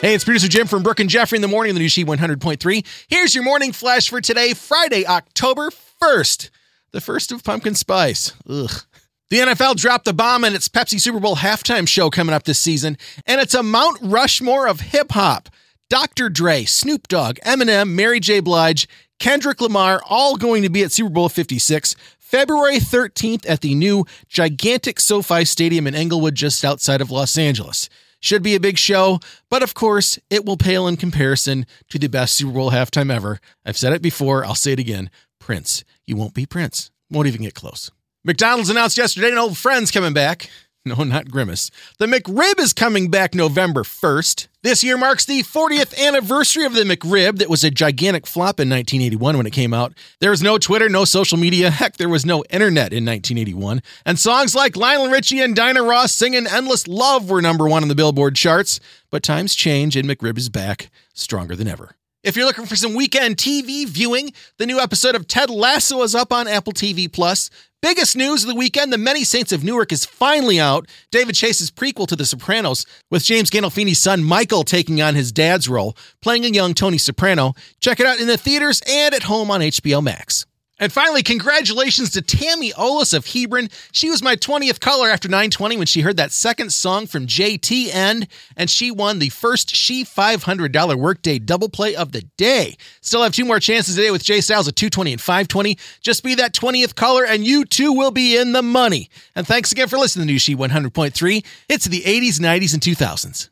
Hey, it's producer Jim from Brooke and Jeffrey in the morning on the new She 100.3. Here's your morning flash for today, Friday, October 1st, the first of pumpkin spice. Ugh. The NFL dropped the bomb in its Pepsi Super Bowl halftime show coming up this season, and it's a Mount Rushmore of hip hop. Dr. Dre, Snoop Dogg, Eminem, Mary J. Blige, Kendrick Lamar, all going to be at Super Bowl 56, February 13th at the new gigantic SoFi Stadium in Inglewood, just outside of Los Angeles. Should be a big show, but of course, it will pale in comparison to the best Super Bowl halftime ever. I've said it before, I'll say it again Prince. You won't be Prince. Won't even get close. McDonald's announced yesterday an old friend's coming back. No, not Grimace. The McRib is coming back November 1st. This year marks the 40th anniversary of the McRib that was a gigantic flop in 1981 when it came out. There was no Twitter, no social media, heck, there was no internet in 1981. And songs like Lionel Richie and Diana Ross singing Endless Love were number one on the Billboard charts. But times change and McRib is back, stronger than ever. If you're looking for some weekend TV viewing, the new episode of Ted Lasso is up on Apple TV Plus. Biggest news of the weekend The Many Saints of Newark is finally out. David Chase's prequel to The Sopranos, with James Gandolfini's son Michael taking on his dad's role, playing a young Tony Soprano. Check it out in the theaters and at home on HBO Max. And finally, congratulations to Tammy Olis of Hebron. She was my 20th caller after 920 when she heard that second song from JTN, and she won the first She $500 Workday double play of the day. Still have two more chances today with Jay Styles at 220 and 520. Just be that 20th caller, and you too will be in the money. And thanks again for listening to New She 100.3. It's the 80s, 90s, and 2000s.